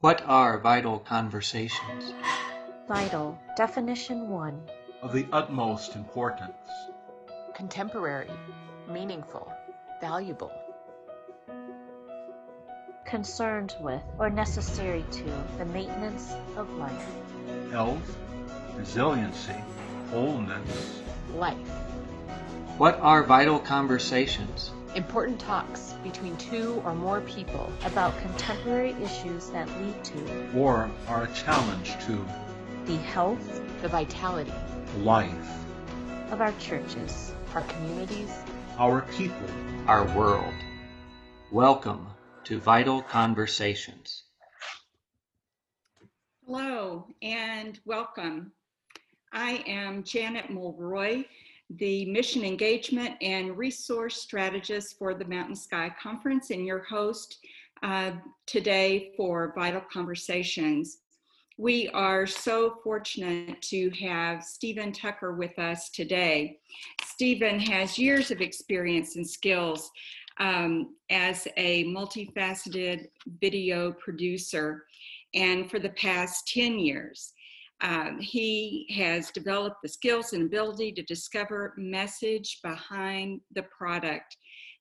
What are vital conversations? Vital, definition 1. Of the utmost importance. Contemporary, meaningful, valuable. Concerned with or necessary to the maintenance of life. Health, resiliency, wholeness. Life. What are vital conversations? Important talks between two or more people about contemporary issues that lead to or are a challenge to the health, the vitality, life of our churches, our communities, our people, our world. Welcome to Vital Conversations. Hello and welcome. I am Janet Mulroy, the Mission Engagement and Resource Strategist for the Mountain Sky Conference and your host uh, today for Vital Conversations. We are so fortunate to have Stephen Tucker with us today. Stephen has years of experience and skills um, as a multifaceted video producer, and for the past 10 years, um, he has developed the skills and ability to discover message behind the product,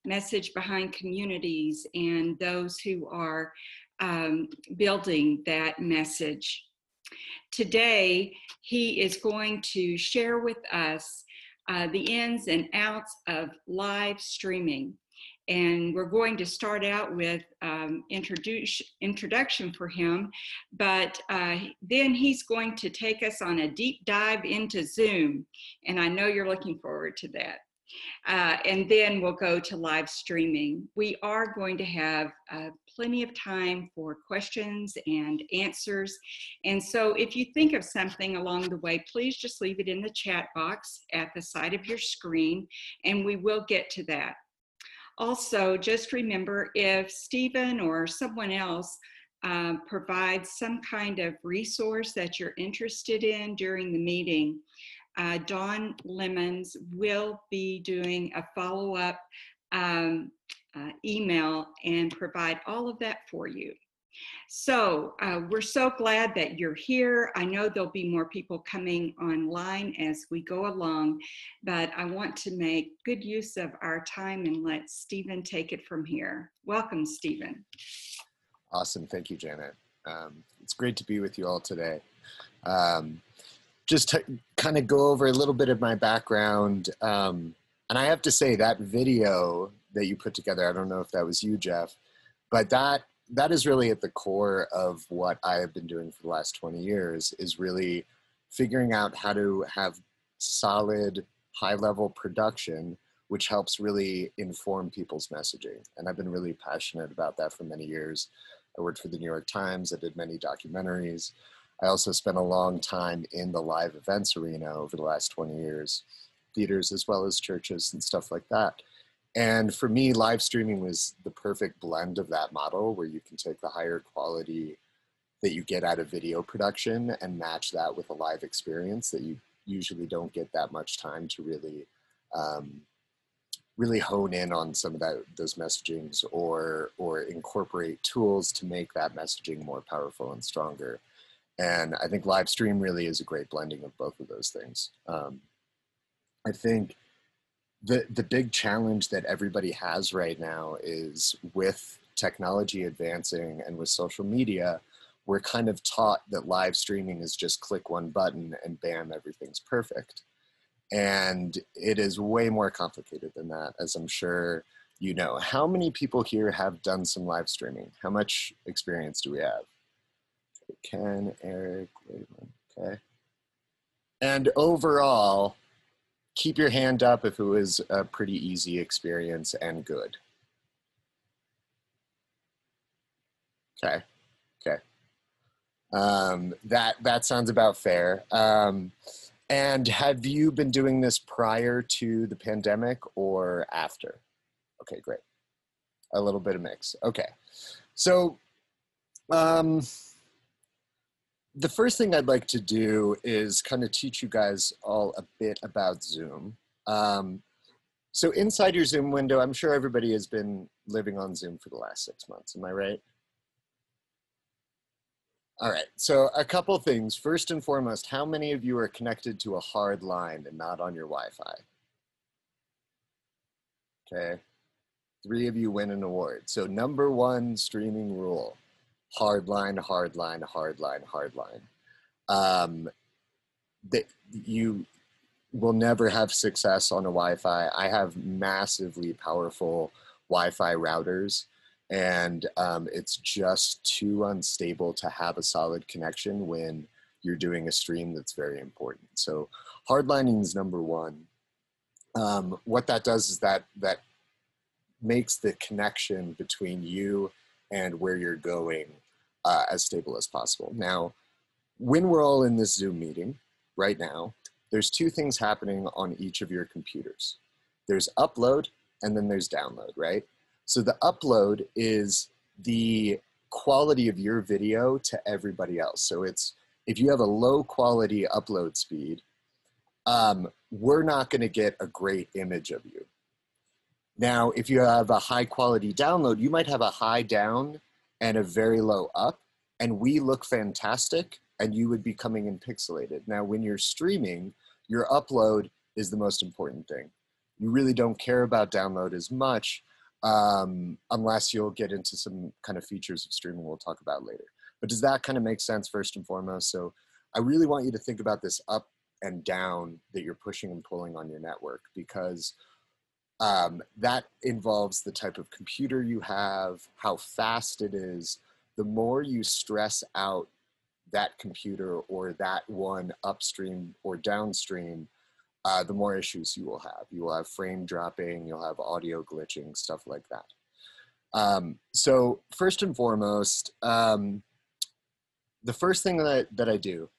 message behind communities and those who are um, building that message. Today, he is going to share with us uh, the ins and outs of live streaming. And we're going to start out with um, introduce, introduction for him, but uh, then he's going to take us on a deep dive into Zoom. And I know you're looking forward to that. Uh, and then we'll go to live streaming. We are going to have uh, plenty of time for questions and answers. And so if you think of something along the way, please just leave it in the chat box at the side of your screen, and we will get to that. Also, just remember if Stephen or someone else uh, provides some kind of resource that you're interested in during the meeting, uh, Dawn Lemons will be doing a follow up um, uh, email and provide all of that for you. So uh, we're so glad that you're here. I know there'll be more people coming online as we go along, but I want to make good use of our time and let Stephen take it from here. Welcome, Stephen. Awesome. Thank you, Janet. Um, it's great to be with you all today. Um, just to kind of go over a little bit of my background. Um, and I have to say, that video that you put together, I don't know if that was you, Jeff, but that that is really at the core of what I have been doing for the last 20 years is really figuring out how to have solid high level production which helps really inform people's messaging and I've been really passionate about that for many years. I worked for the New York Times, I did many documentaries. I also spent a long time in the live events arena over the last 20 years, theaters as well as churches and stuff like that. And for me, live streaming was the perfect blend of that model where you can take the higher quality that you get out of video production and match that with a live experience that you usually don't get that much time to really um, really hone in on some of that those messagings or or incorporate tools to make that messaging more powerful and stronger. And i think live stream really is a great blending of both of those things. Um, i think the the big challenge that everybody has right now is with technology advancing and with social media we're kind of taught that live streaming is just click one button and bam everything's perfect. And it is way more complicated than that as i'm sure you know. How many people here have done some live streaming? How much experience do we have? Ken eric okay. And overall keep your hand up if it was a pretty easy experience and good. Okay, okay. Um, that that sounds about fair. Um, and have you been doing this prior to the pandemic or after? Okay, great. A little bit of mix. Okay, so um, the first thing I'd like to do is kind of teach you guys all a bit about Zoom. Um, so inside your Zoom window, I'm sure everybody has been living on Zoom for the last six months. Am I right? All right. So a couple things. First and foremost, how many of you are connected to a hard line and not on your Wi-Fi? Okay. Three of you win an award. So number one streaming rule, hard line, hard line, hard line, hard line. Um, that you will never have success on a Wi-Fi. I have massively powerful Wi-Fi routers and um, it's just too unstable to have a solid connection when you're doing a stream that's very important. So hardlining is number one. Um, what that does is that that makes the connection between you and where you're going uh, as stable as possible. Now, when we're all in this Zoom meeting right now, there's two things happening on each of your computers. There's upload and then there's download, right? So the upload is the quality of your video to everybody else. So it's if you have a low quality upload speed, um, we're not going to get a great image of you. Now, if you have a high quality download, you might have a high down and a very low up, and we look fantastic, and you would be coming in pixelated. Now, when you're streaming, your upload is the most important thing. You really don't care about download as much um, unless you'll get into some kind of features of streaming we'll talk about later. But does that kind of make sense first and foremost? So I really want you to think about this up and down that you're pushing and pulling on your network because um, that involves the type of computer you have, how fast it is. The more you stress out that computer or that one upstream or downstream, uh, the more issues you will have. You will have frame dropping, you'll have audio glitching, stuff like that. Um, so first and foremost, um, the first thing that, that I do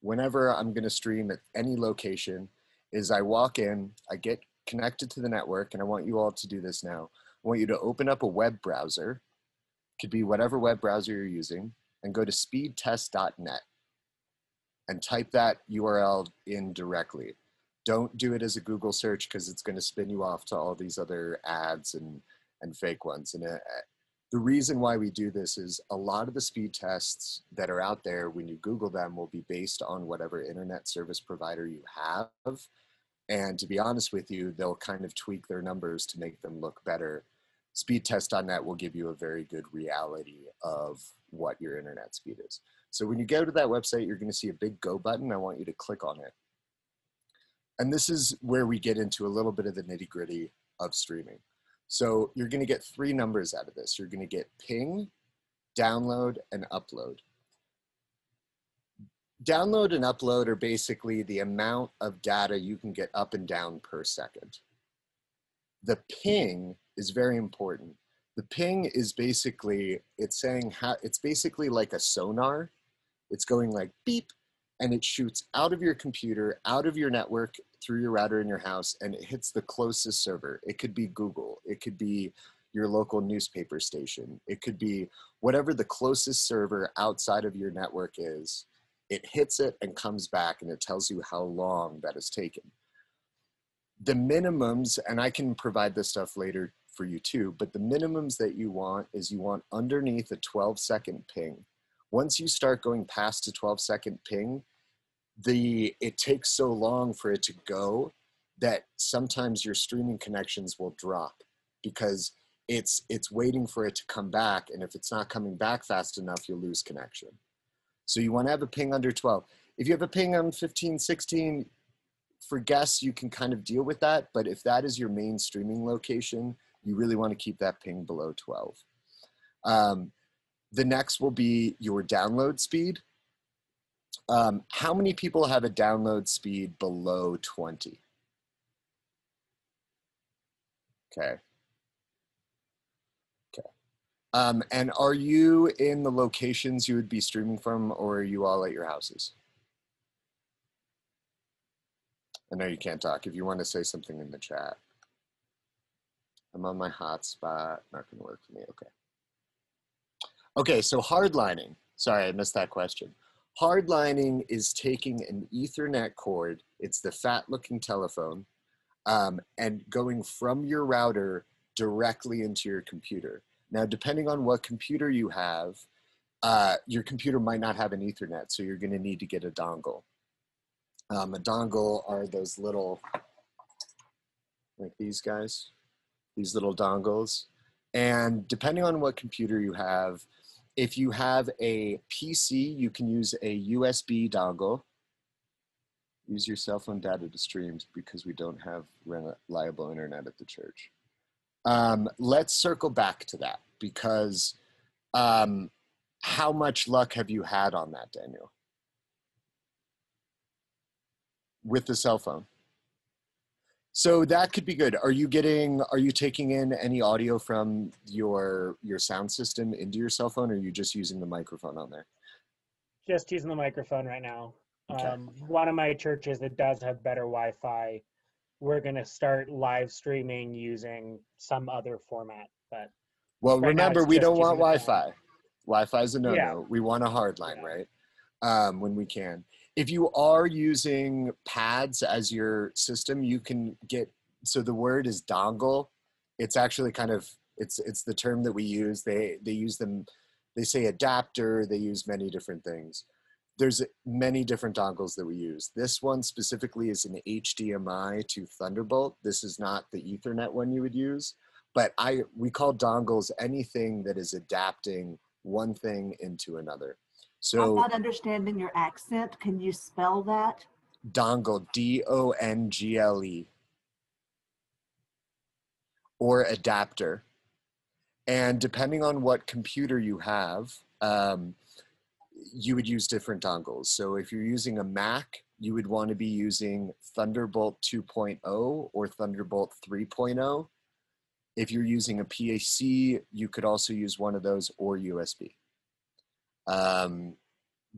whenever I'm going to stream at any location is I walk in, I get connected to the network, and I want you all to do this now. I want you to open up a web browser, could be whatever web browser you're using, and go to speedtest.net and type that URL in directly don't do it as a Google search because it's going to spin you off to all these other ads and, and fake ones. And uh, the reason why we do this is a lot of the speed tests that are out there, when you Google them, will be based on whatever internet service provider you have. And to be honest with you, they'll kind of tweak their numbers to make them look better. Speedtest.net will give you a very good reality of what your internet speed is. So when you go to that website, you're going to see a big go button. I want you to click on it and this is where we get into a little bit of the nitty gritty of streaming. So you're going to get three numbers out of this. You're going to get ping, download, and upload. Download and upload are basically the amount of data you can get up and down per second. The ping is very important. The ping is basically, it's saying how, it's basically like a sonar. It's going like beep, and it shoots out of your computer, out of your network, through your router in your house, and it hits the closest server. It could be Google, it could be your local newspaper station, it could be whatever the closest server outside of your network is. It hits it and comes back, and it tells you how long that has taken. The minimums, and I can provide this stuff later for you too, but the minimums that you want is you want underneath a 12 second ping once you start going past a 12 second ping, the it takes so long for it to go that sometimes your streaming connections will drop because it's it's waiting for it to come back and if it's not coming back fast enough you'll lose connection so you want to have a ping under 12 if you have a ping on 15 16 for guests you can kind of deal with that but if that is your main streaming location you really want to keep that ping below 12 um, the next will be your download speed. Um, how many people have a download speed below 20? Okay. Okay. Um, and are you in the locations you would be streaming from or are you all at your houses? I know you can't talk. If you want to say something in the chat. I'm on my hotspot. Not going to work for me. Okay. Okay, so hardlining. Sorry, I missed that question. Hardlining is taking an Ethernet cord, it's the fat looking telephone, um, and going from your router directly into your computer. Now, depending on what computer you have, uh, your computer might not have an Ethernet, so you're going to need to get a dongle. Um, a dongle are those little, like these guys, these little dongles. And depending on what computer you have, if you have a PC, you can use a USB dongle. Use your cell phone data to stream because we don't have reliable internet at the church. Um, let's circle back to that because um, how much luck have you had on that, Daniel? With the cell phone. So that could be good. Are you getting are you taking in any audio from your your sound system into your cell phone or are you just using the microphone on there? Just using the microphone right now. Okay. Um, one of my churches that does have better Wi-Fi, we're gonna start live streaming using some other format. But Well, Right remember we don't want using the phone. Wi-Fi. Wi-Fi is a no-no. Yeah. We want a hard line, Yeah. right? Um, when we can. If you are using pads as your system, you can get. So the word is dongle. It's actually kind of it's it's the term that we use. They they use them. They say adapter. They use many different things. There's many different dongles that we use. This one specifically is an HDMI to Thunderbolt. This is not the Ethernet one you would use but I we call dongles anything that is adapting one thing into another. So I'm not understanding your accent. Can you spell that? dongle, D O N G L E, or adapter. And depending on what computer you have, um, you would use different dongles. So if you're using a Mac, you would want to be using Thunderbolt 2.0 or Thunderbolt 3.0. If you're using a PAC, you could also use one of those or USB. Um,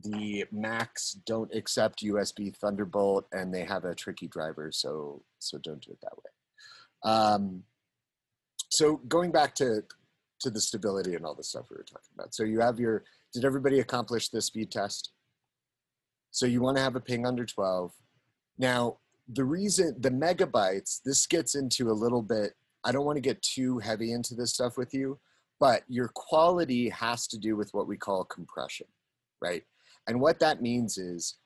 the Macs don't accept USB Thunderbolt, and they have a tricky driver, so so don't do it that way. Um, so going back to to the stability and all the stuff we were talking about. So you have your. Did everybody accomplish the speed test? So you want to have a ping under 12. Now the reason the megabytes. This gets into a little bit. I don't want to get too heavy into this stuff with you, but your quality has to do with what we call compression, right? And what that means is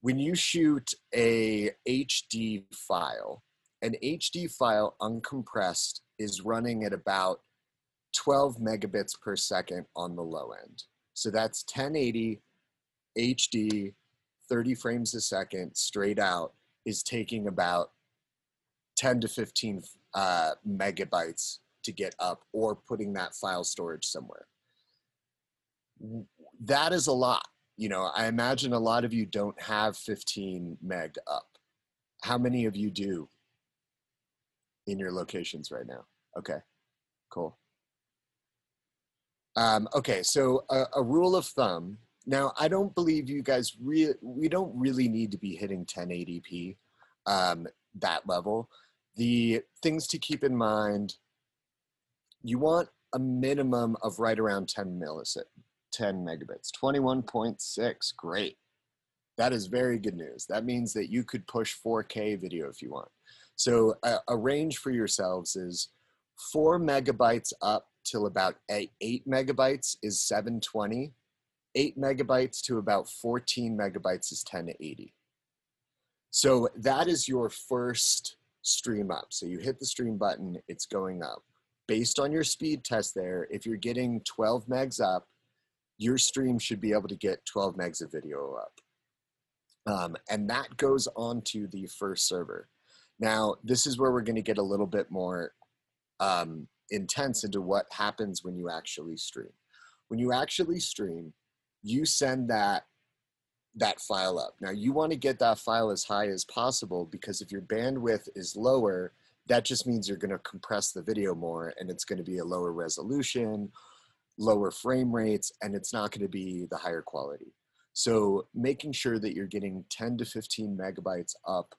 when you shoot a HD file, an HD file uncompressed is running at about 12 megabits per second on the low end. So that's 1080 HD, 30 frames a second, straight out, is taking about 10 to 15 uh, megabytes to get up or putting that file storage somewhere. That is a lot. You know, I imagine a lot of you don't have 15 meg up. How many of you do in your locations right now? Okay, cool. Um, okay, so a, a rule of thumb. Now, I don't believe you guys we don't really need to be hitting 1080p um, that level. The things to keep in mind, you want a minimum of right around 10 millisecond, 10 megabits. 21.6, great. That is very good news. That means that you could push 4K video if you want. So a, a range for yourselves is four megabytes up till about eight, eight megabytes is 720. Eight megabytes to about 14 megabytes is 1080. So that is your first stream up. So you hit the stream button, it's going up. Based on your speed test there, if you're getting 12 megs up, your stream should be able to get 12 megs of video up. Um, and that goes on to the first server. Now, this is where we're going to get a little bit more um, intense into what happens when you actually stream. When you actually stream, you send that that file up. Now, you want to get that file as high as possible because if your bandwidth is lower, that just means you're going to compress the video more and it's going to be a lower resolution, lower frame rates, and it's not going to be the higher quality. So making sure that you're getting 10 to 15 megabytes up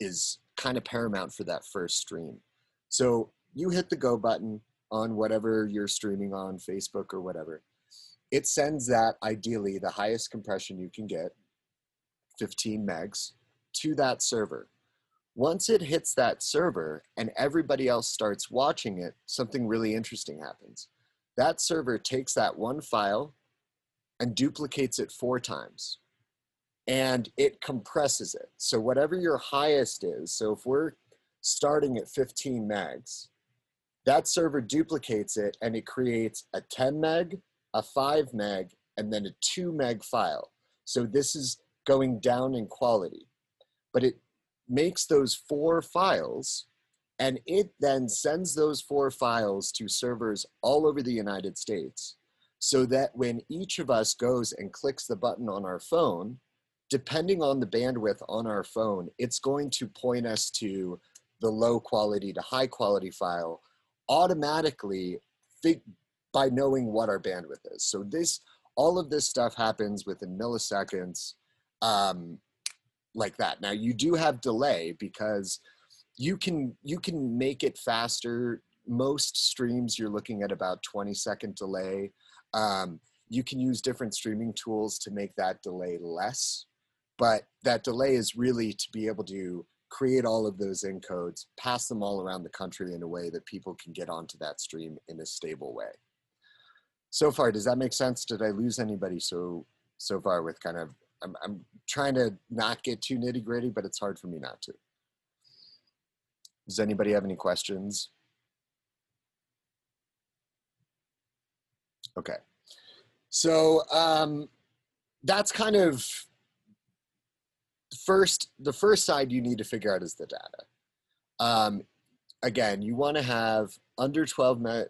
is kind of paramount for that first stream. So you hit the go button on whatever you're streaming on, Facebook or whatever. It sends that ideally the highest compression you can get, 15 megs, to that server. Once it hits that server and everybody else starts watching it, something really interesting happens. That server takes that one file and duplicates it four times. And it compresses it. So whatever your highest is, so if we're starting at 15 megs, that server duplicates it and it creates a 10 meg, a 5 meg, and then a 2 meg file. So this is going down in quality. But it makes those four files and it then sends those four files to servers all over the United States so that when each of us goes and clicks the button on our phone, depending on the bandwidth on our phone, it's going to point us to the low quality to high quality file automatically by knowing what our bandwidth is. So this, all of this stuff happens within milliseconds um, like that. Now you do have delay because you can you can make it faster. Most streams you're looking at about 20 second delay. Um, you can use different streaming tools to make that delay less, but that delay is really to be able to create all of those encodes, pass them all around the country in a way that people can get onto that stream in a stable way. So far, does that make sense? Did I lose anybody so so far with kind of I'm, I'm trying to not get too nitty gritty, but it's hard for me not to. Does anybody have any questions? Okay. So um, that's kind of first, the first side you need to figure out is the data. Um, again, you want to have under 12 me,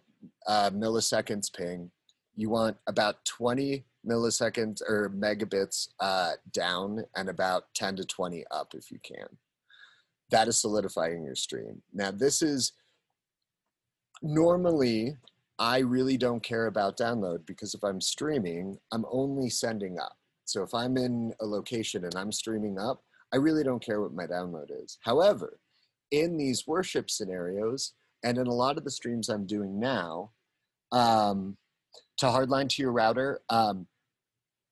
uh, milliseconds ping. You want about 20 milliseconds or megabits uh, down and about 10 to 20 up if you can. That is solidifying your stream. Now, this is normally I really don't care about download because if I'm streaming, I'm only sending up. So if I'm in a location and I'm streaming up, I really don't care what my download is. However, in these worship scenarios, and in a lot of the streams I'm doing now, um, to hardline to your router, um,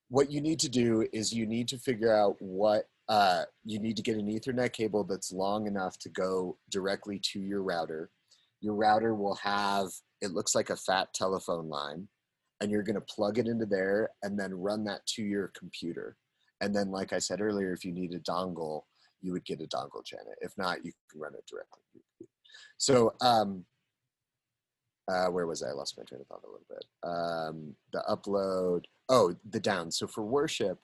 what you need to do is you need to figure out what uh, you need to get an Ethernet cable that's long enough to go directly to your router. Your router will have, it looks like a fat telephone line, and you're going to plug it into there and then run that to your computer. And then, like I said earlier, if you need a dongle, you would get a dongle, Janet. If not, you can run it directly. So, um, uh, where was I? I lost my train of thought a little bit. Um, the upload, oh, the down. So for worship,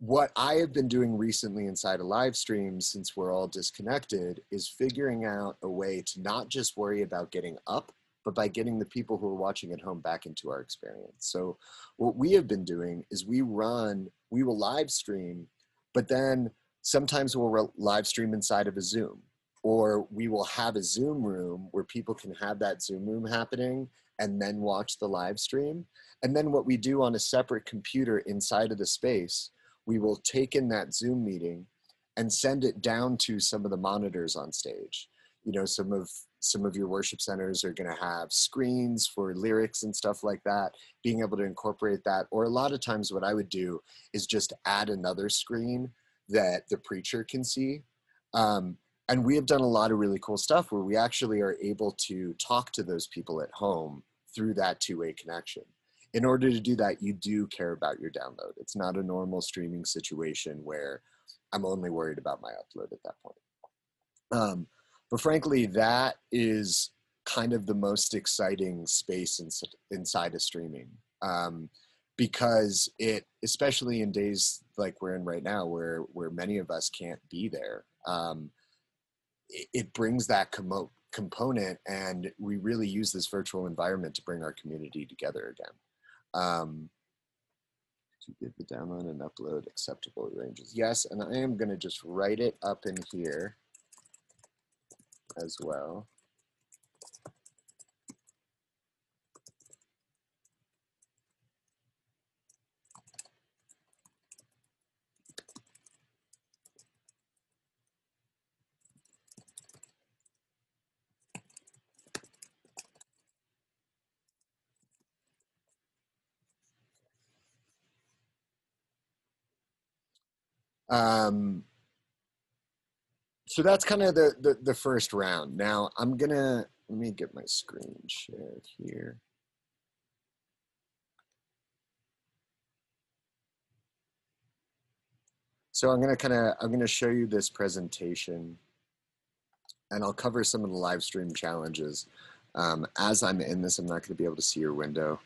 what I have been doing recently inside a live stream since we're all disconnected is figuring out a way to not just worry about getting up, but by getting the people who are watching at home back into our experience. So what we have been doing is we run, we will live stream, but then sometimes we'll live stream inside of a Zoom or we will have a Zoom room where people can have that Zoom room happening and then watch the live stream. And then what we do on a separate computer inside of the space, we will take in that Zoom meeting and send it down to some of the monitors on stage. You know, some of some of your worship centers are going to have screens for lyrics and stuff like that being able to incorporate that or a lot of times what i would do is just add another screen that the preacher can see um, and we have done a lot of really cool stuff where we actually are able to talk to those people at home through that two-way connection. In order to do that you do care about your download. It's not a normal streaming situation where i'm only worried about my upload at that point. Um, but frankly that is kind of the most exciting space in, inside of streaming um, because it especially in days like we're in right now where where many of us can't be there um, it brings that com- component and we really use this virtual environment to bring our community together again um, to give the download and upload acceptable ranges. Yes and i am going to just write it up in here as well. Um, so that's kind of the, the, the first round. Now I'm gonna let me get my screen shared here. So I'm gonna kind of I'm gonna show you this presentation, and I'll cover some of the live stream challenges. Um, as I'm in this, I'm not gonna be able to see your window.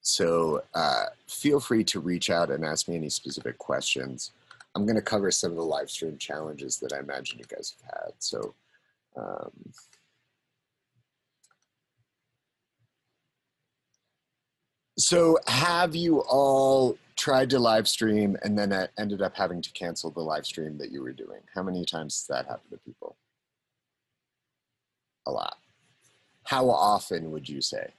So uh, feel free to reach out and ask me any specific questions. I'm going to cover some of the live stream challenges that I imagine you guys have had. So um, so have you all tried to live stream and then ended up having to cancel the live stream that you were doing? How many times does that happen to people? A lot. How often would you say?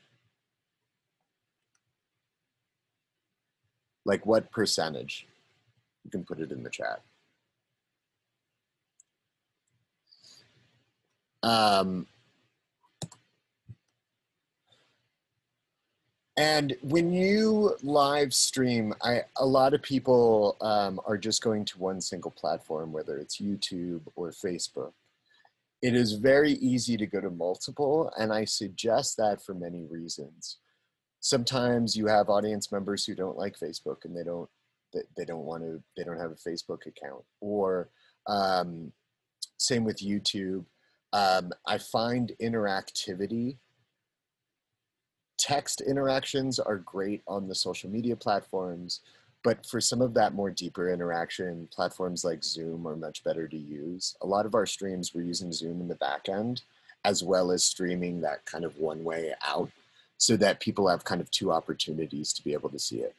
Like what percentage? You can put it in the chat. Um, and when you live stream, I, a lot of people um, are just going to one single platform, whether it's YouTube or Facebook. It is very easy to go to multiple, and I suggest that for many reasons sometimes you have audience members who don't like Facebook and they don't they, don't want to they don't have a Facebook account or um, same with YouTube. Um, I find interactivity text interactions are great on the social media platforms, but for some of that more deeper interaction, platforms like Zoom are much better to use. A lot of our streams, we're using Zoom in the back end, as well as streaming that kind of one way out so that people have kind of two opportunities to be able to see it.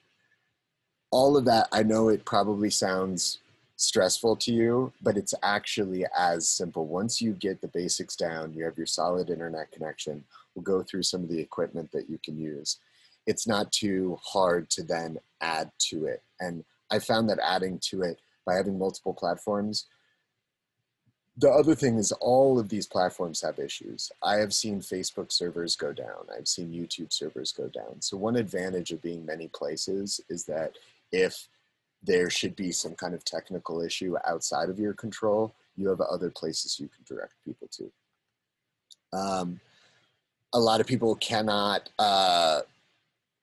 All of that, I know it probably sounds stressful to you, but it's actually as simple. Once you get the basics down, you have your solid internet connection, we'll go through some of the equipment that you can use. It's not too hard to then add to it. And I found that adding to it by having multiple platforms the other thing is all of these platforms have issues. I have seen Facebook servers go down. I've seen YouTube servers go down. So one advantage of being many places is that if there should be some kind of technical issue outside of your control, you have other places you can direct people to. Um, a lot of people cannot uh,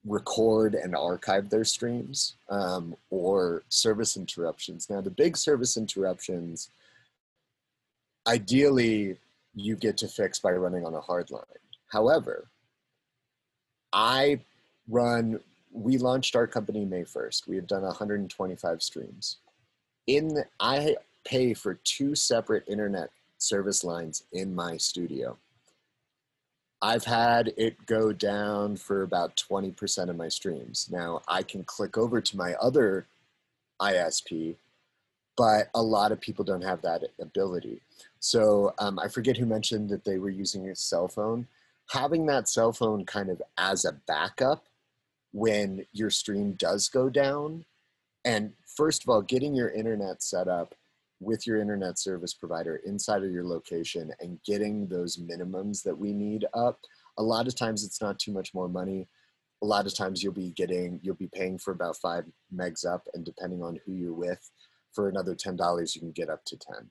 record and archive their streams um, or service interruptions. Now, the big service interruptions ideally you get to fix by running on a hard line. However, I run, we launched our company May 1st. We have done 125 streams. In I pay for two separate internet service lines in my studio. I've had it go down for about 20% of my streams. Now I can click over to my other ISP, but a lot of people don't have that ability. So um, I forget who mentioned that they were using a cell phone. Having that cell phone kind of as a backup when your stream does go down, and first of all, getting your internet set up with your internet service provider inside of your location and getting those minimums that we need up. A lot of times it's not too much more money. A lot of times you'll be getting, you'll be paying for about five megs up, and depending on who you're with, for another $10, you can get up to 10.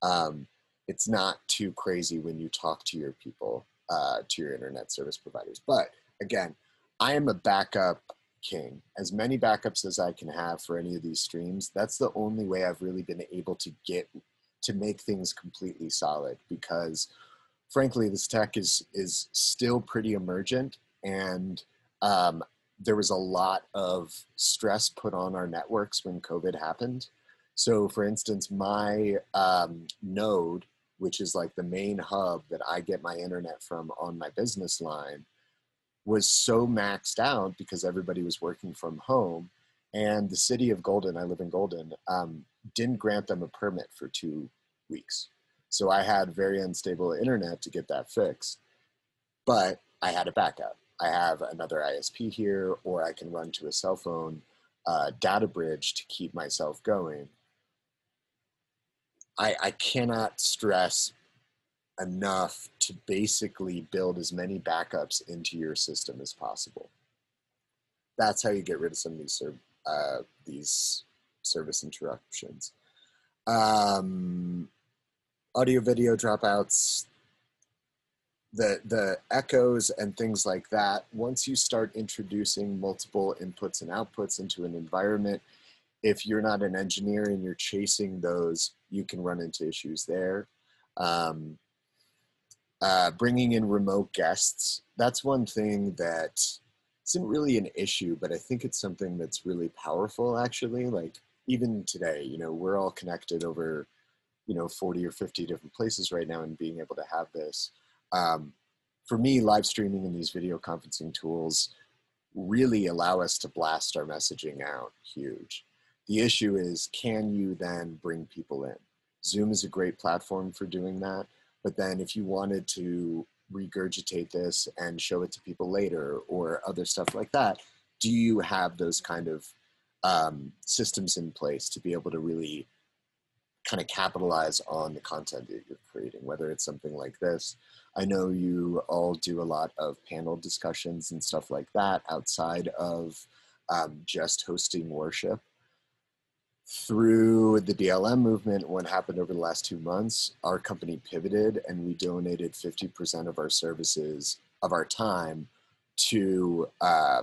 Um, it's not too crazy when you talk to your people, uh, to your internet service providers. But again, I am a backup king. As many backups as I can have for any of these streams, that's the only way I've really been able to get to make things completely solid because frankly, this tech is is still pretty emergent and um, there was a lot of stress put on our networks when COVID happened. So, for instance, my um, node which is like the main hub that I get my internet from on my business line, was so maxed out because everybody was working from home. And the city of Golden, I live in Golden, um, didn't grant them a permit for two weeks. So I had very unstable internet to get that fixed. But I had a backup. I have another ISP here, or I can run to a cell phone uh, data bridge to keep myself going. I, I cannot stress enough to basically build as many backups into your system as possible. That's how you get rid of some of these uh, these service interruptions. Um, audio video dropouts, the the echoes and things like that. Once you start introducing multiple inputs and outputs into an environment, if you're not an engineer and you're chasing those, you can run into issues there. Um, uh, bringing in remote guests, that's one thing that isn't really an issue, but I think it's something that's really powerful actually. Like even today, you know, we're all connected over, you know, 40 or 50 different places right now and being able to have this. Um, for me, live streaming and these video conferencing tools really allow us to blast our messaging out huge. The issue is, can you then bring people in? Zoom is a great platform for doing that. But then if you wanted to regurgitate this and show it to people later or other stuff like that, do you have those kind of um, systems in place to be able to really kind of capitalize on the content that you're creating, whether it's something like this. I know you all do a lot of panel discussions and stuff like that outside of um, just hosting worship through the BLM movement, what happened over the last two months, our company pivoted and we donated 50% of our services, of our time, to uh,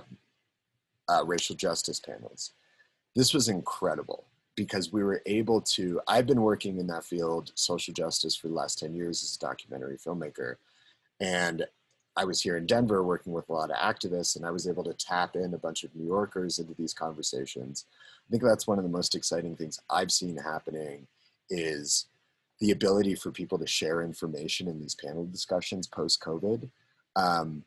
uh, racial justice panels. This was incredible because we were able to. I've been working in that field, social justice, for the last 10 years as a documentary filmmaker. And I was here in Denver working with a lot of activists, and I was able to tap in a bunch of New Yorkers into these conversations. I think that's one of the most exciting things I've seen happening is the ability for people to share information in these panel discussions post COVID. Um,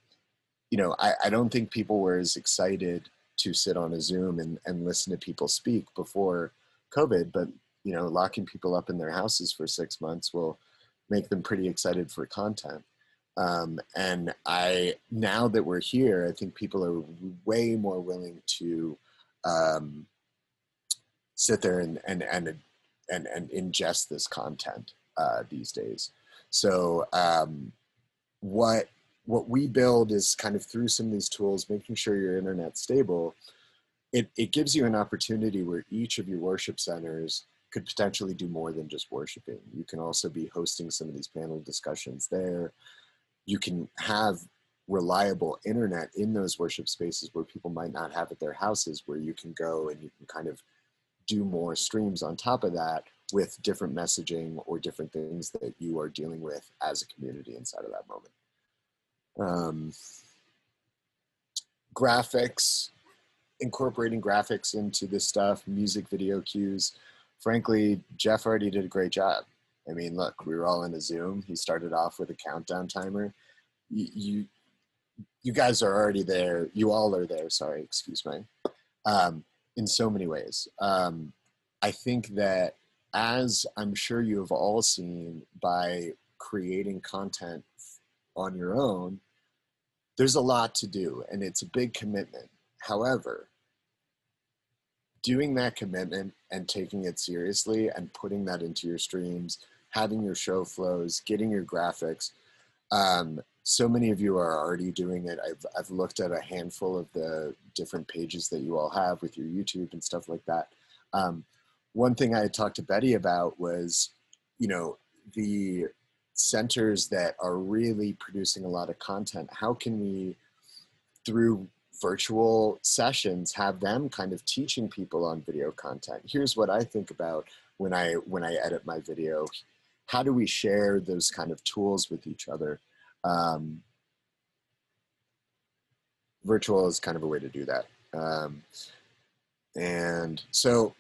you know, I, I don't think people were as excited to sit on a Zoom and, and listen to people speak before COVID, but you know, locking people up in their houses for six months will make them pretty excited for content. Um, and I now that we're here, I think people are way more willing to um, sit there and and and and, and ingest this content uh, these days. So um, what what we build is kind of through some of these tools, making sure your internet's stable. It it gives you an opportunity where each of your worship centers could potentially do more than just worshiping. You can also be hosting some of these panel discussions there you can have reliable internet in those worship spaces where people might not have at their houses where you can go and you can kind of do more streams on top of that with different messaging or different things that you are dealing with as a community inside of that moment. Um, graphics incorporating graphics into this stuff music video cues. Frankly jeff already did a great job I mean, look, we were all in a Zoom. He started off with a countdown timer. You, you, you guys are already there. You all are there. Sorry, excuse me. Um, in so many ways, um, I think that as I'm sure you have all seen by creating content on your own, there's a lot to do, and it's a big commitment. However, doing that commitment and taking it seriously and putting that into your streams having your show flows, getting your graphics. Um, so many of you are already doing it. I've, I've looked at a handful of the different pages that you all have with your YouTube and stuff like that. Um, one thing I talked to Betty about was, you know, the centers that are really producing a lot of content. How can we, through virtual sessions, have them kind of teaching people on video content? Here's what I think about when I when I edit my video how do we share those kind of tools with each other? Um, virtual is kind of a way to do that. Um, and so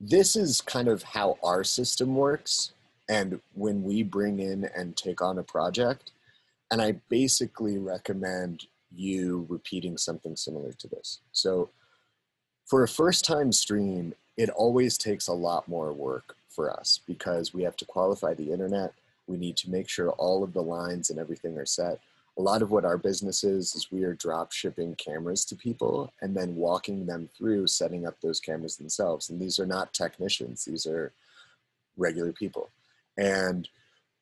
this is kind of how our system works. And when we bring in and take on a project, and I basically recommend you repeating something similar to this. So for a first time stream, it always takes a lot more work for us because we have to qualify the internet. We need to make sure all of the lines and everything are set. A lot of what our business is, is we are drop shipping cameras to people and then walking them through setting up those cameras themselves. And these are not technicians, these are regular people. And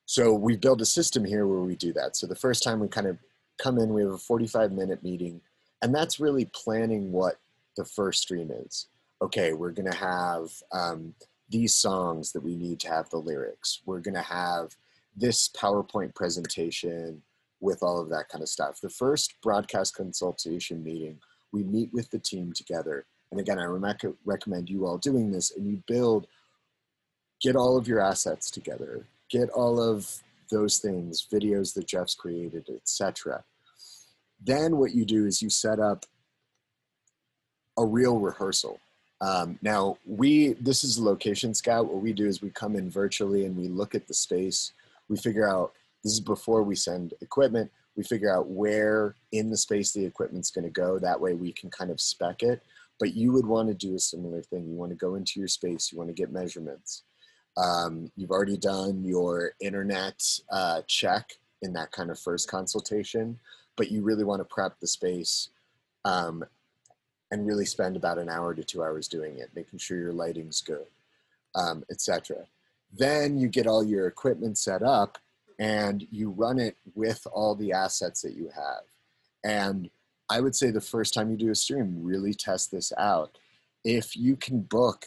so we've built a system here where we do that. So the first time we kind of come in, we have a 45 minute meeting, and that's really planning what the first stream is. Okay, we're going to have um, these songs that we need to have the lyrics. We're going to have this PowerPoint presentation with all of that kind of stuff. The first broadcast consultation meeting, we meet with the team together and again, I rec- recommend you all doing this, and you build, get all of your assets together, get all of those things, videos that Jeff's created, etc. Then what you do is you set up a real rehearsal. Um, now we this is location scout. What we do is we come in virtually and we look at the space. We figure out this is before we send equipment. We figure out where in the space the equipment's going to go. That way we can kind of spec it. But you would want to do a similar thing. You want to go into your space. You want to get measurements. Um, you've already done your internet uh, check in that kind of first consultation, but you really want to prep the space um, and really spend about an hour to two hours doing it, making sure your lighting's good, um, etc. Then you get all your equipment set up and you run it with all the assets that you have. And I would say the first time you do a stream, really test this out. If you can book,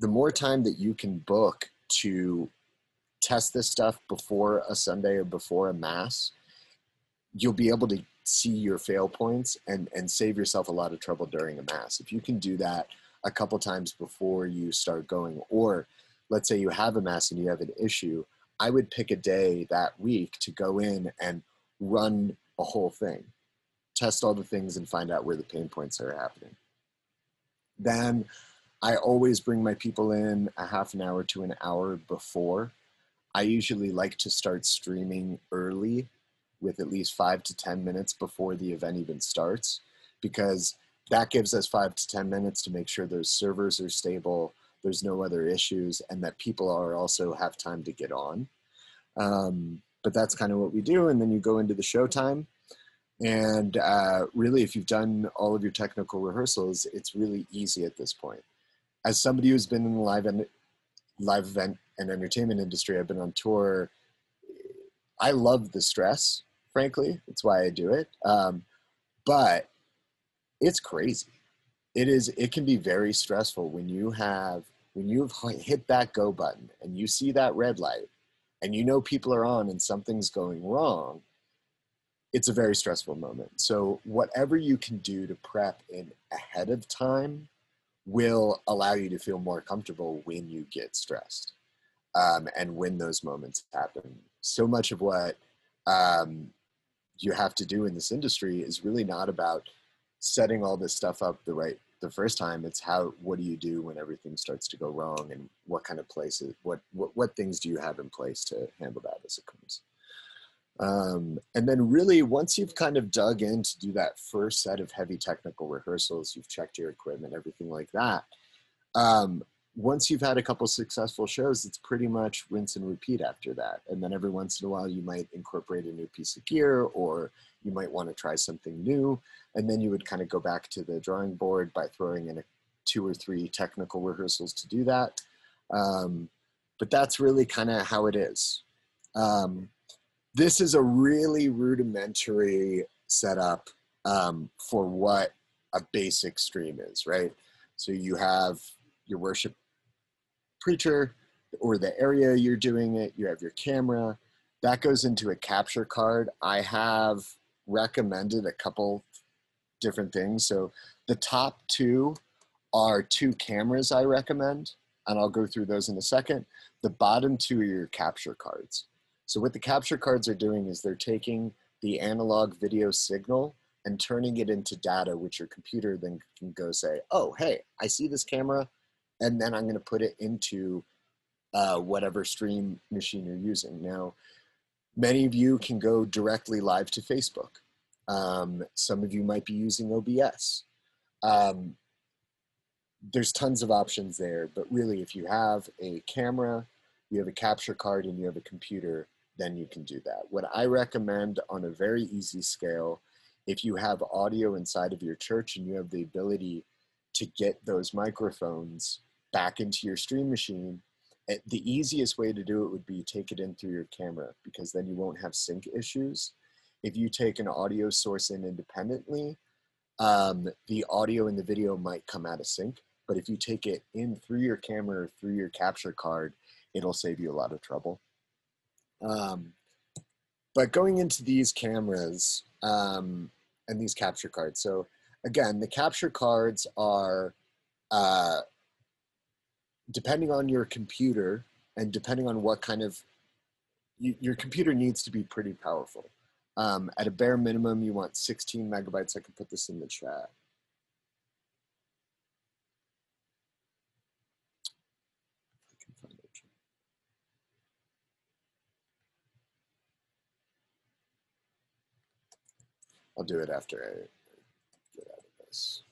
the more time that you can book to test this stuff before a Sunday or before a Mass, you'll be able to see your fail points and, and save yourself a lot of trouble during a Mass. If you can do that a couple times before you start going, or let's say you have a Mass and you have an issue, I would pick a day that week to go in and run a whole thing, test all the things and find out where the pain points are happening. Then I always bring my people in a half an hour to an hour before. I usually like to start streaming early with at least five to 10 minutes before the event even starts because that gives us five to 10 minutes to make sure those servers are stable, there's no other issues, and that people are also have time to get on. Um, but that's kind of what we do. And then you go into the showtime. And uh, really, if you've done all of your technical rehearsals, it's really easy at this point. As somebody who's been in the live, en- live event and entertainment industry, I've been on tour. I love the stress, frankly. That's why I do it. Um, but it's crazy. It is. It can be very stressful when you have when you've hit that go button and you see that red light and you know people are on and something's going wrong, it's a very stressful moment. So, whatever you can do to prep in ahead of time will allow you to feel more comfortable when you get stressed um, and when those moments happen. So much of what um, you have to do in this industry is really not about setting all this stuff up the right the first time it's how what do you do when everything starts to go wrong and what kind of places what what, what things do you have in place to handle that as it comes um, and then really once you've kind of dug in to do that first set of heavy technical rehearsals you've checked your equipment everything like that um, once you've had a couple successful shows it's pretty much rinse and repeat after that. And then every once in a while you might incorporate a new piece of gear or you might want to try something new and then you would kind of go back to the drawing board by throwing in a two or three technical rehearsals to do that. Um, but that's really kind of how it is. Um, this is a really rudimentary setup um, for what a basic stream is right so you have your worship preacher or the area you're doing it you have your camera that goes into a capture card i have recommended a couple different things. So the top two are two cameras I recommend, and I'll go through those in a second. The bottom two are your capture cards. So what the capture cards are doing is they're taking the analog video signal and turning it into data, which your computer then can go say, oh, hey, I see this camera, and then I'm going to put it into uh, whatever stream machine you're using. Now, many of you can go directly live to Facebook. Um, some of you might be using OBS. Um, there's tons of options there, but really, if you have a camera, you have a capture card, and you have a computer, then you can do that. What I recommend on a very easy scale, if you have audio inside of your church and you have the ability to get those microphones back into your stream machine, eh, the easiest way to do it would be take it in through your camera because then you won't have sync issues if you take an audio source in independently, um, the audio and the video might come out of sync. But if you take it in through your camera or through your capture card, it'll save you a lot of trouble. Um, but going into these cameras um, and these capture cards. So again, the capture cards are uh, depending on your computer and depending on what kind of you, your computer needs to be pretty powerful. Um, at a bare minimum, you want 16 megabytes. I can put this in the chat. I can find it. I'll do it after I get out of this.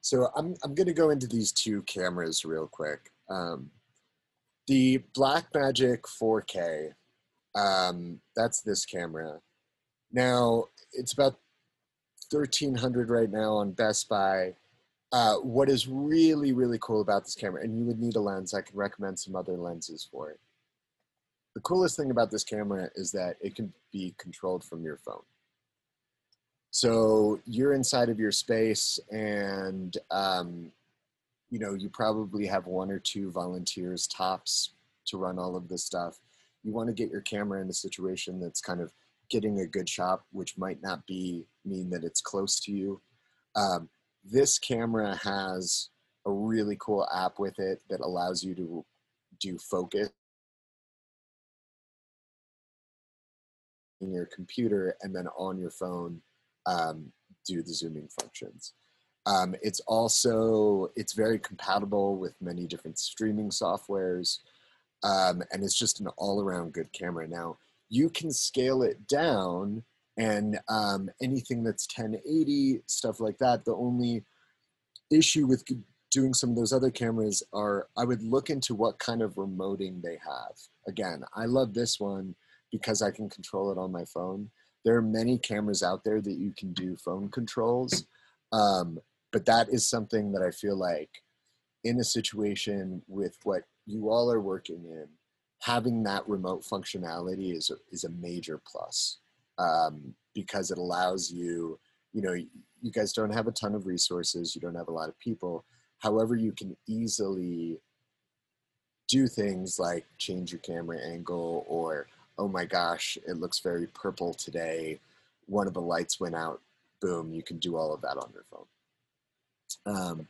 So I'm, I'm going to go into these two cameras real quick. Um, the Blackmagic 4K, um, that's this camera. Now, it's about 1300 right now on Best Buy. Uh, what is really, really cool about this camera, and you would need a lens, I can recommend some other lenses for it. The coolest thing about this camera is that it can be controlled from your phone. So you're inside of your space and um, you know, you probably have one or two volunteers tops to run all of this stuff. You want to get your camera in a situation that's kind of getting a good shot, which might not be mean that it's close to you. Um, this camera has a really cool app with it that allows you to do focus your computer and then on your phone um, do the zooming functions. Um, it's also, it's very compatible with many different streaming softwares. Um, and it's just an all around good camera. Now you can scale it down and um, anything that's 1080, stuff like that. The only issue with doing some of those other cameras are I would look into what kind of remoting they have. Again, I love this one because I can control it on my phone. There are many cameras out there that you can do phone controls, um, but that is something that I feel like in a situation with what you all are working in, having that remote functionality is a, is a major plus um, because it allows you, you know, you guys don't have a ton of resources, you don't have a lot of people. However, you can easily do things like change your camera angle or oh my gosh, it looks very purple today. One of the lights went out. Boom, you can do all of that on your phone. Um,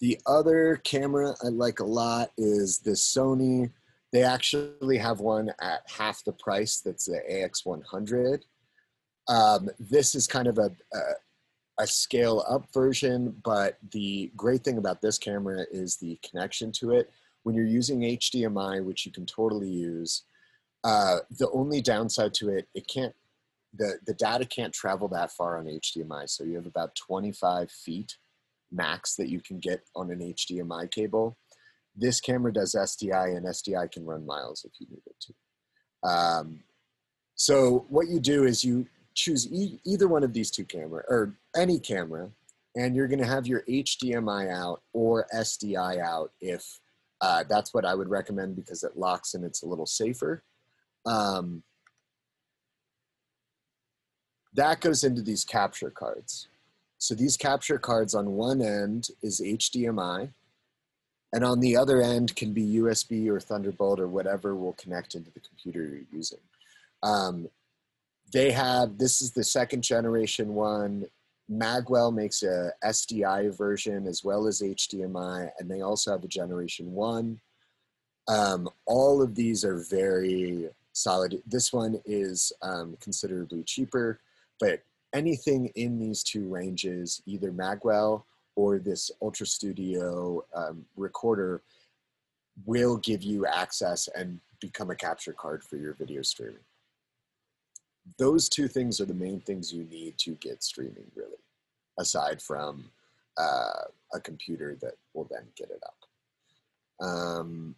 the other camera I like a lot is this Sony. They actually have one at half the price. That's the AX100. Um, this is kind of a, a, a scale up version, but the great thing about this camera is the connection to it. When you're using HDMI, which you can totally use, uh, the only downside to it, it can't, the, the data can't travel that far on HDMI. So you have about 25 feet max that you can get on an HDMI cable. This camera does SDI and SDI can run miles if you need it to. Um, so what you do is you choose e either one of these two camera or any camera and you're going to have your HDMI out or SDI out if uh, that's what I would recommend because it locks and it's a little safer. Um, that goes into these capture cards. So these capture cards on one end is HDMI, and on the other end can be USB or Thunderbolt or whatever will connect into the computer you're using. Um, they have, this is the second generation one. Magewell makes a SDI version as well as HDMI, and they also have a generation one. Um, all of these are very solid. This one is um, considerably cheaper, but anything in these two ranges, either Magewell or this Ultra Studio um, recorder, will give you access and become a capture card for your video streaming. Those two things are the main things you need to get streaming, really, aside from uh, a computer that will then get it up. Um,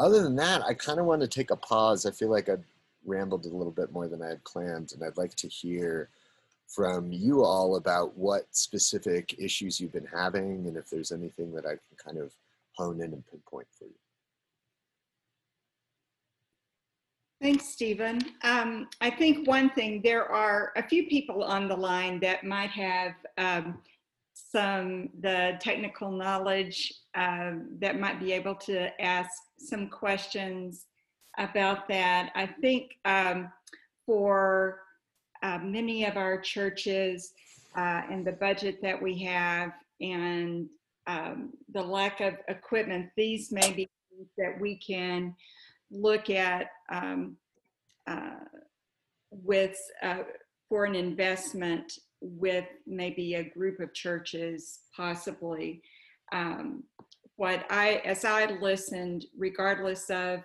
other than that, I kind of want to take a pause. I feel like I rambled a little bit more than I had planned, and I'd like to hear from you all about what specific issues you've been having and if there's anything that I can kind of hone in and pinpoint for you. Thanks, Stephen. Um, I think one thing, there are a few people on the line that might have um, some, the technical knowledge uh, that might be able to ask some questions about that. I think um, for uh, many of our churches, uh, and the budget that we have and um, the lack of equipment, these may be things that we can look at um, uh, with uh, for an investment with maybe a group of churches, possibly. Um, what I, as I listened, regardless of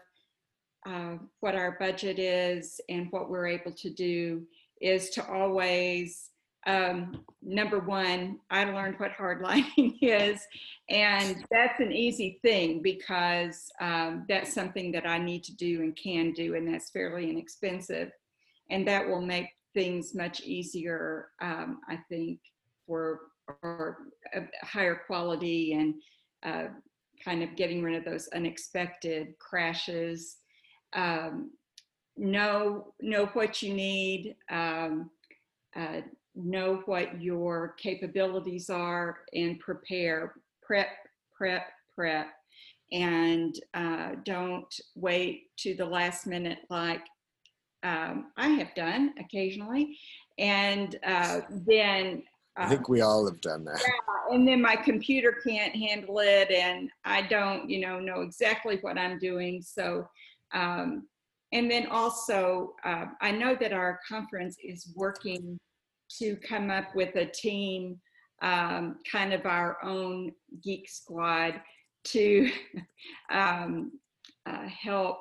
uh, what our budget is and what we're able to do, is to always um, number one, I learned what hardlining is, and that's an easy thing because um, that's something that I need to do and can do, and that's fairly inexpensive, and that will make things much easier, um, I think, for, for a higher quality and uh, kind of getting rid of those unexpected crashes. Um, know know what you need. Um, uh, know what your capabilities are and prepare prep prep prep and uh, don't wait to the last minute like um, i have done occasionally and uh, then I think we all have done that. Yeah, and then my computer can't handle it, and I don't, you know, know exactly what I'm doing. So, um, and then also, uh, I know that our conference is working to come up with a team, um, kind of our own geek squad, to um, uh, help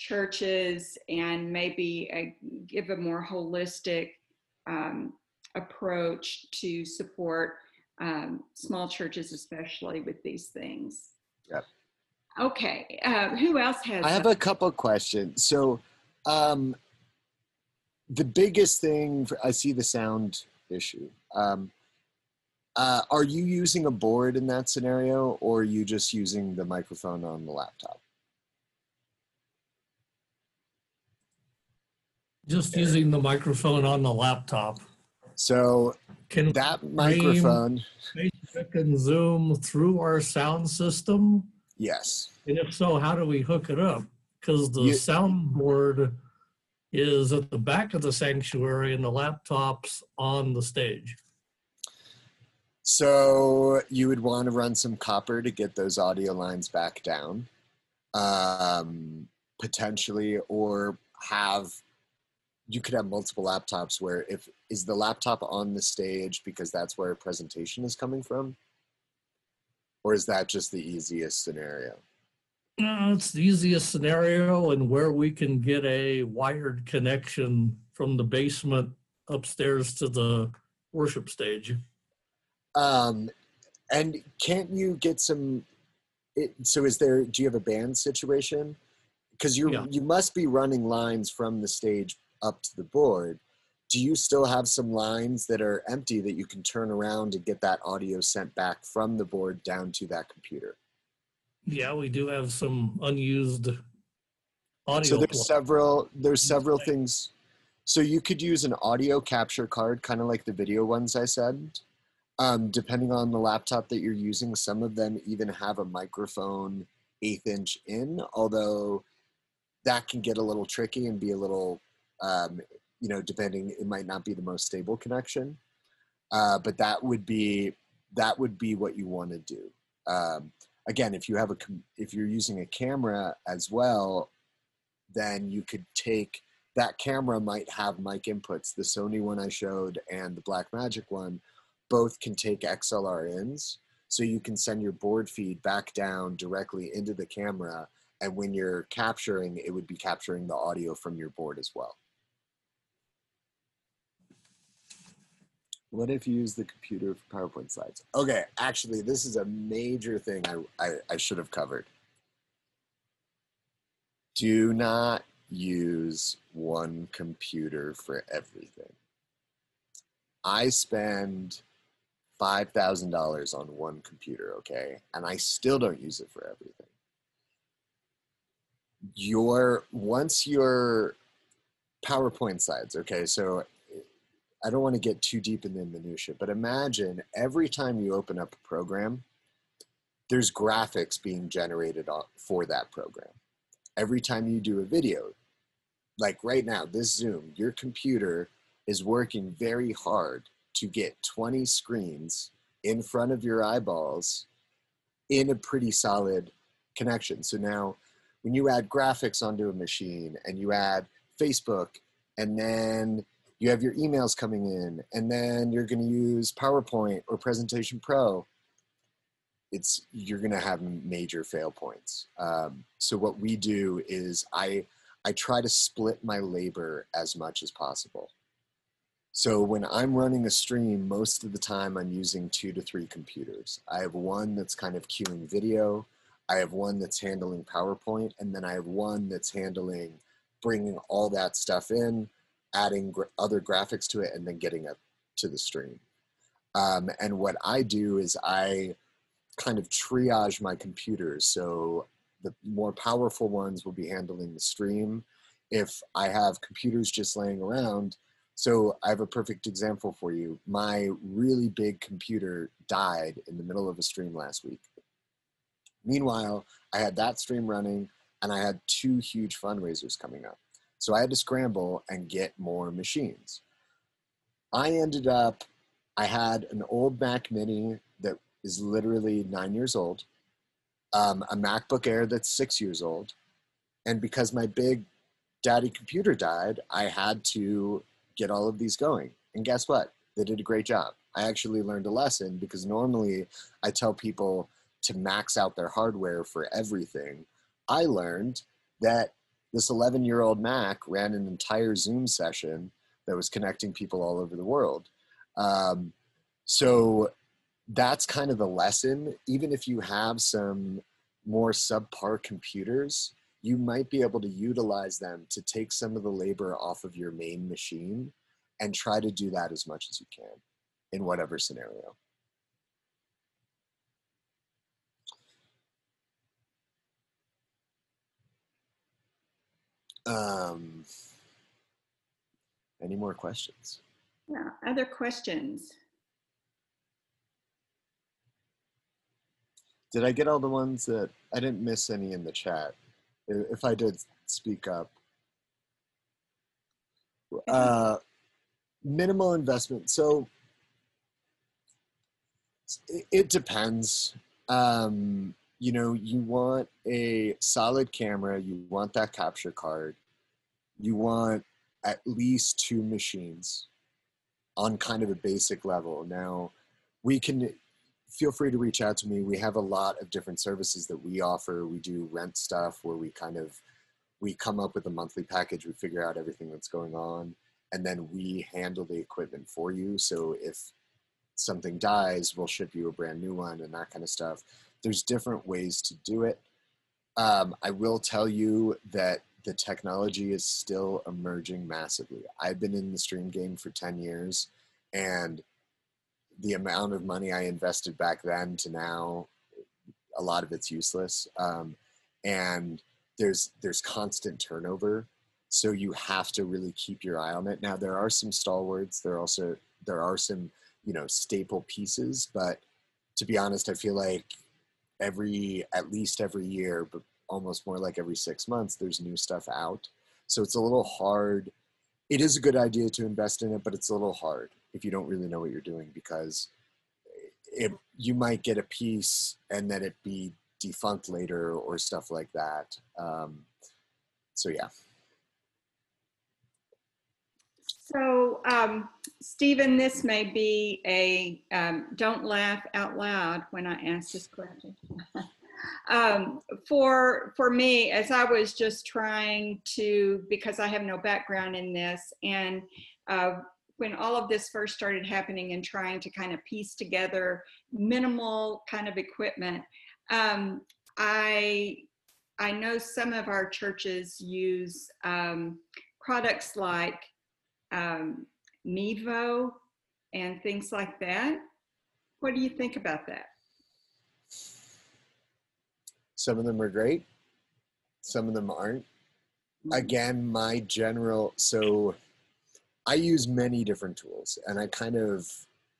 churches and maybe uh, give a more holistic um, approach to support um, small churches, especially with these things. Yep. Okay. Uh, who else has? I have a couple questions. So, um, the biggest thing for, I see the sound issue. Um, uh, are you using a board in that scenario, or are you just using the microphone on the laptop? Just using the microphone on the laptop. So Can that microphone, Facebook and Zoom through our sound system? yes. And if so, how do we hook it up? Because the You- soundboard is at the back of the sanctuary and the laptop's on the stage. So you would want to run some copper to get those audio lines back down, um, potentially, or have you could have multiple laptops where if is the laptop on the stage because that's where a presentation is coming from, or is that just the easiest scenario? Uh, it's the easiest scenario and where we can get a wired connection from the basement upstairs to the worship stage. Um, and can't you get some? It, so is there? Do you have a band situation? Because you Yeah. you must be running lines from the stage up to the board. Do you still have some lines that are empty that you can turn around and get that audio sent back from the board down to that computer? Yeah, we do have some unused audio. so there's several there's several things so you could use an audio capture card kind of like the video ones i said um, depending on the laptop that you're using some of them even have a microphone eighth inch in although that can get a little tricky and be a little um, you know depending it might not be the most stable connection uh, but that would be that would be what you want to do um, again if you have a if you're using a camera as well then you could take that camera might have mic inputs. The Sony one I showed and the Blackmagic one both can take XLR ins. So you can send your board feed back down directly into the camera. And when you're capturing, it would be capturing the audio from your board as well. What if you use the computer for PowerPoint slides? Okay, actually, this is a major thing I, I, I should have covered. Do not use one computer for everything. I spend $5,000 on one computer, okay? And I still don't use it for everything. Your once your PowerPoint slides, okay? So I don't want to get too deep in the minutia, but imagine every time you open up a program, there's graphics being generated for that program. Every time you do a video, like right now, this Zoom, your computer is working very hard to get 20 screens in front of your eyeballs in a pretty solid connection. So now, when you add graphics onto a machine and you add Facebook, and then you have your emails coming in, and then you're going to use PowerPoint or Presentation Pro, it's you're going to have major fail points. Um, so what we do is I I try to split my labor as much as possible. So when I'm running a stream, most of the time I'm using two to three computers. I have one that's kind of queuing video. I have one that's handling PowerPoint, and then I have one that's handling bringing all that stuff in, adding gra- other graphics to it, and then getting it to the stream. Um, and what I do is I kind of triage my computers. So the more powerful ones will be handling the stream. If I have computers just laying around, so I have a perfect example for you. My really big computer died in the middle of a stream last week. Meanwhile, I had that stream running and I had two huge fundraisers coming up. So I had to scramble and get more machines. I ended up, I had an old Mac Mini that is literally nine years old, um, a MacBook Air that's six years old, and because my big daddy computer died, I had to get all of these going. And guess what? They did a great job. I actually learned a lesson because normally I tell people to max out their hardware for everything. I learned that this 11 year old Mac ran an entire Zoom session that was connecting people all over the world. Um, so that's kind of the lesson. Even if you have some more subpar computers, you might be able to utilize them to take some of the labor off of your main machine and try to do that as much as you can in whatever scenario. Um, any more questions? Yeah, other questions? Did I get all the ones that I didn't miss any in the chat? If I did, speak up. Uh, minimal investment. So it, it depends. Um, you know, you want a solid camera, you want that capture card, you want at least two machines on kind of a basic level. Now, we can feel free to reach out to me. We have a lot of different services that we offer. We do rent stuff where we kind of we come up with a monthly package, we figure out everything that's going on, and then we handle the equipment for you. So if something dies, we'll ship you a brand new one and that kind of stuff. There's different ways to do it. Um, I will tell you that the technology is still emerging massively. I've been in the stream game for 10 years, and the amount of money I invested back then to now, a lot of it's useless. Um, and there's there's constant turnover, so you have to really keep your eye on it. Now there are some stalwarts. There also there are some you know staple pieces, but to be honest, I feel like every at least every year, but almost more like every six months, there's new stuff out. So it's a little hard. It is a good idea to invest in it, but it's a little hard if you don't really know what you're doing because it, you might get a piece and then it be defunct later or stuff like that. Um, so yeah. So, um, Stephen, this may be a um, don't laugh out loud when I ask this question. um, for for me, as I was just trying to, because I have no background in this, and uh, when all of this first started happening and trying to kind of piece together minimal kind of equipment, um, I I know some of our churches use um, products like um, and things like that. What do you think about that? Some of them are great. Some of them aren't. Again, my general so I use many different tools, and I kind of,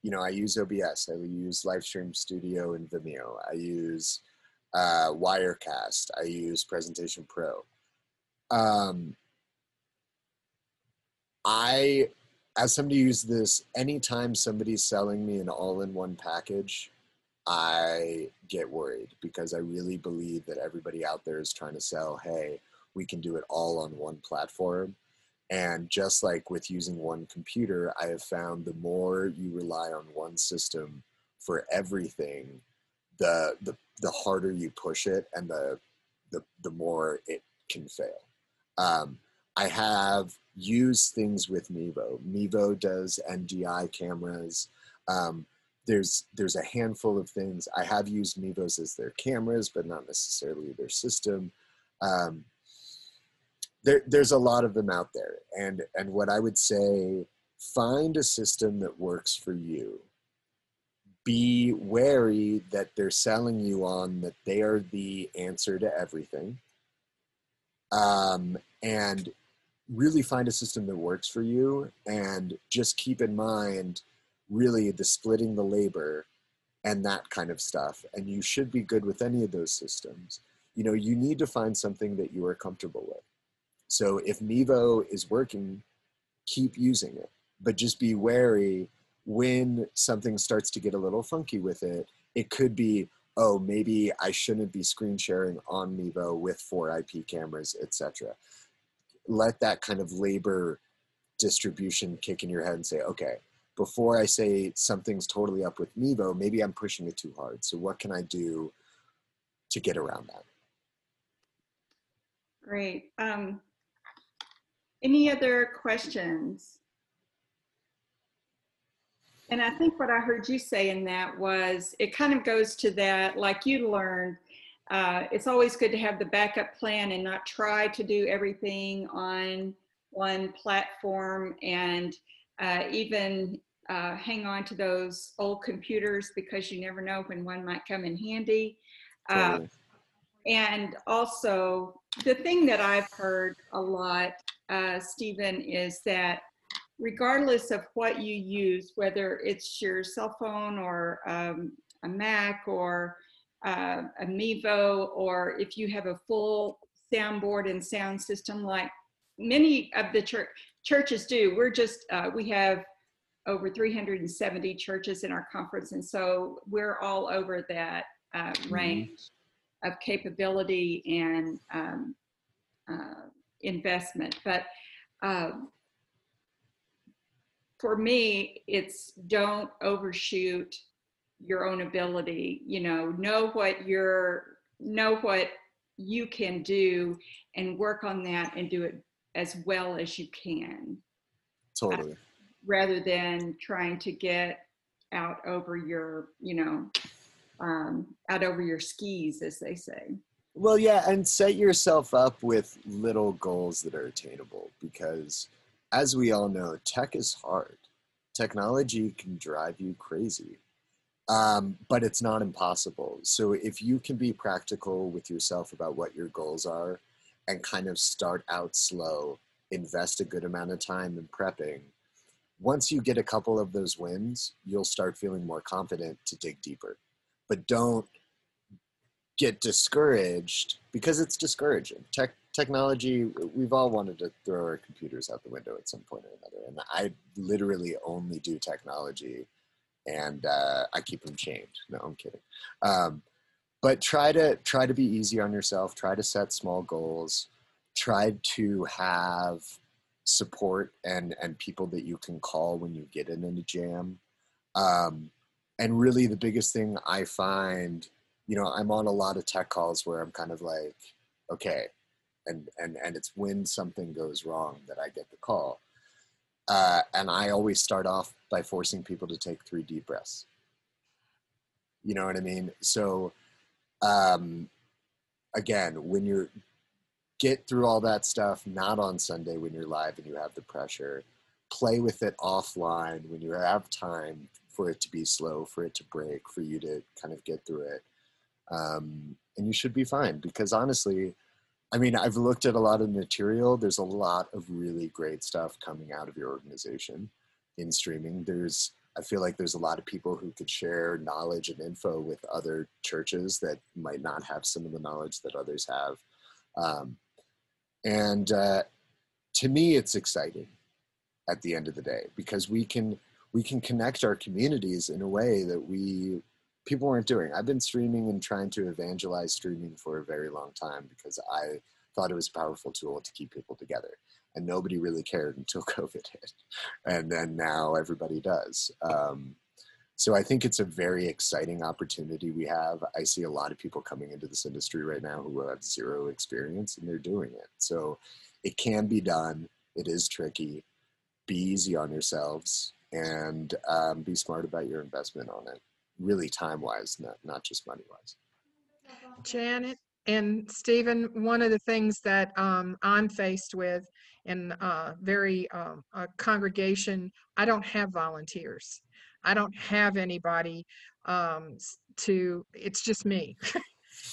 you know, I use OBS, I use Livestream Studio and Vimeo, I use uh, Wirecast, I use Presentation Pro. Um, I as somebody who uses this, anytime somebody's selling me an all-in-one package, I get worried because I really believe that everybody out there is trying to sell, hey, we can do it all on one platform. And just like with using one computer, I have found the more you rely on one system for everything, the the the harder you push it and the the, the more it can fail. Um, I have used things with Mevo. Mevo does NDI cameras. Um, there's there's a handful of things. I have used Mevos as their cameras, but not necessarily their system. Um, there, there's a lot of them out there, and and what I would say, find a system that works for you. Be wary that they're selling you on that they are the answer to everything. Um, and really find a system that works for you and just keep in mind really the splitting the labor and that kind of stuff and you should be good with any of those systems. You know you need to find something that you are comfortable with. So if mevo is working keep using it but just be wary when something starts to get a little funky with it. It could be oh maybe i shouldn't be screen sharing on mevo with four ip cameras etc let that kind of labor distribution kick in your head and say, okay, before I say something's totally up with Mevo, maybe I'm pushing it too hard. So what can I do to get around that? Great. Um, any other questions? And I think what I heard you say in that was it kind of goes to that, like you learned, uh, it's always good to have the backup plan and not try to do everything on one platform and uh, even uh, hang on to those old computers because you never know when one might come in handy. Uh, totally. and also, the thing that I've heard a lot, uh, Stephen, is that regardless of what you use, whether it's your cell phone or um, a Mac or uh, a Mevo, or if you have a full soundboard and sound system like many of the church, churches do. We're just, uh, we have over 370 churches in our conference, and so we're all over that uh, mm-hmm. range mm-hmm. of capability and um, uh, investment. But um, for me, it's don't overshoot your own ability you know know what you're know what you can do and work on that and do it as well as you can. Totally. Uh, rather than trying to get out over your you know um, out over your skis as they say. Well yeah and set yourself up with little goals that are attainable because as we all know tech is hard. Technology can drive you crazy um, but it's not impossible. So if you can be practical with yourself about what your goals are and kind of start out slow, invest a good amount of time in prepping, once you get a couple of those wins, you'll start feeling more confident to dig deeper. But don't get discouraged because it's discouraging. Tech, technology, we've all wanted to throw our computers out the window at some point or another. And I literally only do technology and uh, I keep them chained. No, I'm kidding. Um, but try to try to be easy on yourself. Try to set small goals. Try to have support and and people that you can call when you get in a jam. Um, and really, the biggest thing I find, you know, I'm on a lot of tech calls where I'm kind of like, okay, and and and it's when something goes wrong that I get the call uh, and I always start off by forcing people to take three deep breaths. You know what I mean? So, um, again, when you're get through all that stuff, not on Sunday when you're live and you have the pressure, play with it offline when you have time for it to be slow, for it to break, for you to kind of get through it. Um, and you should be fine because honestly, I mean, I've looked at a lot of material. There's a lot of really great stuff coming out of your organization in streaming. There's, I feel like there's a lot of people who could share knowledge and info with other churches that might not have some of the knowledge that others have. Um, and uh, to me, it's exciting. at the end of the day because we can we can connect our communities in a way that we people weren't doing. I've been streaming and trying to evangelize streaming for a very long time because I thought it was a powerful tool to keep people together. And nobody really cared until COVID hit. And then now everybody does. Um, so I think it's a very exciting opportunity we have. I see a lot of people coming into this industry right now who have zero experience and they're doing it. So it can be done. It is tricky. Be easy on yourselves and um, be smart about your investment on it. Really time wise, not, not just money wise. Janet and Stephen, one of the things that um, I'm faced with in a very um, a congregation, I don't have volunteers. I don't have anybody um, to, it's just me.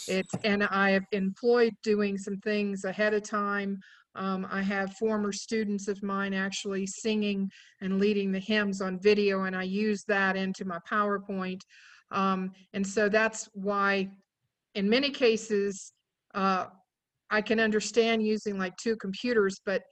It's, and I have employed doing some things ahead of time. Um, I have former students of mine actually singing and leading the hymns on video, and I use that into my PowerPoint. Um, and so that's why, in many cases, uh, I can understand using like two computers, but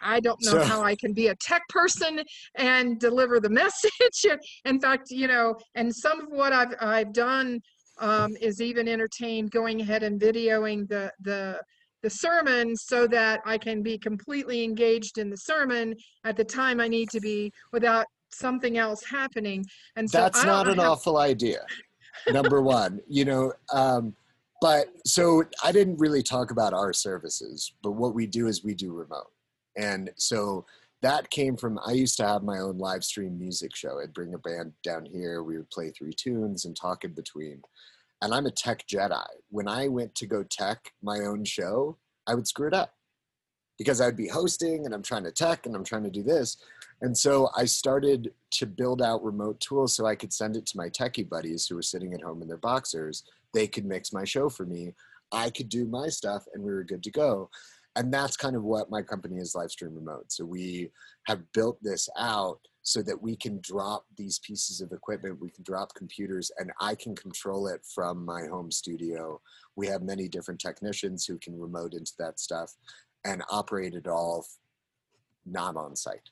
I don't know So- how I can be a tech person and deliver the message. In fact, you know, and some of what I've I've done um, is even entertained going ahead and videoing the the the sermon so that I can be completely engaged in the sermon at the time I need to be without something else happening. And so That's not an awful idea. Number one, you know, um, but so I didn't really talk about our services, but what we do is we do remote. And so that came from, I used to have my own live stream music show. I'd bring a band down here, we would play three tunes and talk in between. And I'm a tech Jedi. When I went to go tech my own show, I would screw it up because I'd be hosting and I'm trying to tech and I'm trying to do this. And so I started to build out remote tools so I could send it to my techie buddies who were sitting at home in their boxers. They could mix my show for me. I could do my stuff and we were good to go. And that's kind of what my company is Livestream Remote. So we have built this out so that we can drop these pieces of equipment, we can drop computers, and I can control it from my home studio. We have many different technicians who can remote into that stuff and operate it all not on site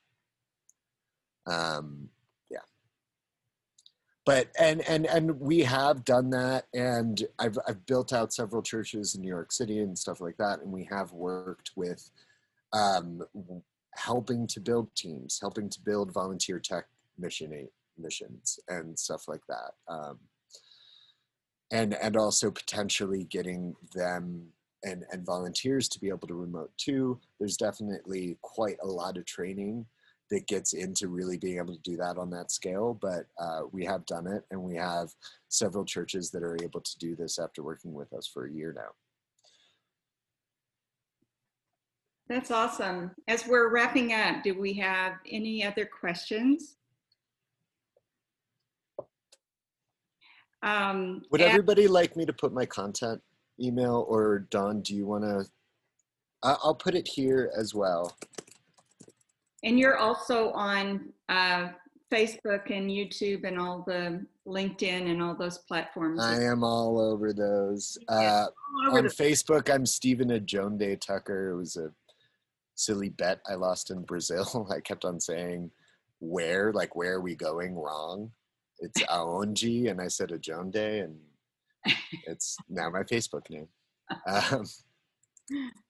um but and and and we have done that and i've i've built out several churches in new york city and stuff like that and we have worked with um helping to build teams helping to build volunteer tech mission missions and stuff like that um and and also potentially getting them and and volunteers to be able to remote too. There's definitely quite a lot of training that gets into really being able to do that on that scale but uh, we have done it and we have several churches that are able to do this after working with us for a year now That's awesome. As we're wrapping up, do we have any other questions? Um, would everybody like me to put my content email or don do you want to i'll put it here as well And you're also on uh, Facebook and YouTube and all the LinkedIn and all those platforms. i am all over those. Uh, over on facebook i'm stephen ajonde tucker. It was a silly bet i lost in brazil. I kept on saying where like where are we going wrong? It's aonji and i said ajonde and it's now my facebook name. Um,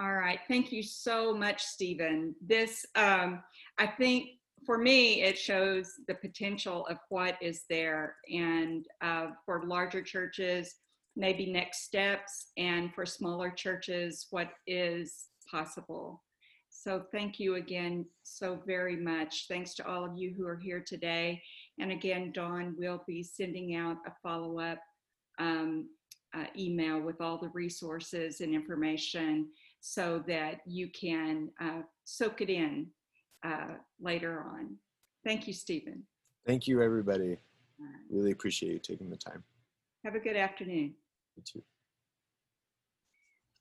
All right. Thank you so much, Stephen. This, um, I think for me, it shows the potential of what is there. And uh, for larger churches, maybe next steps. And for smaller churches, what is possible. So thank you again so very much. Thanks to all of you who are here today. And again, Dawn will be sending out a follow up um, uh, email with all the resources and information so that you can uh, soak it in uh, later on. Thank you, Stephen. thank you everybody really appreciate you taking the time Have a good afternoon. you too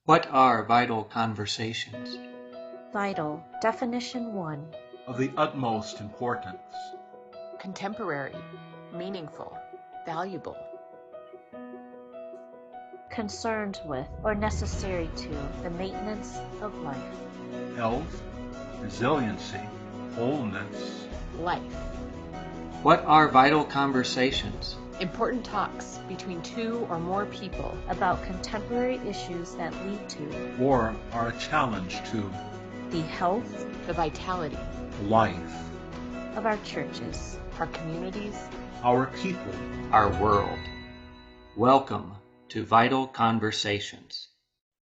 What are vital conversations? Vital. Definition 1. Of the utmost importance. Contemporary, meaningful, valuable. Concerned with, or necessary to the maintenance of life. Health, resiliency, wholeness, life. What are vital conversations? Important talks between two or more people about contemporary issues that lead to or are a challenge to the health, the vitality, life of our churches, our communities, our people, our world. Welcome to Vital Conversations.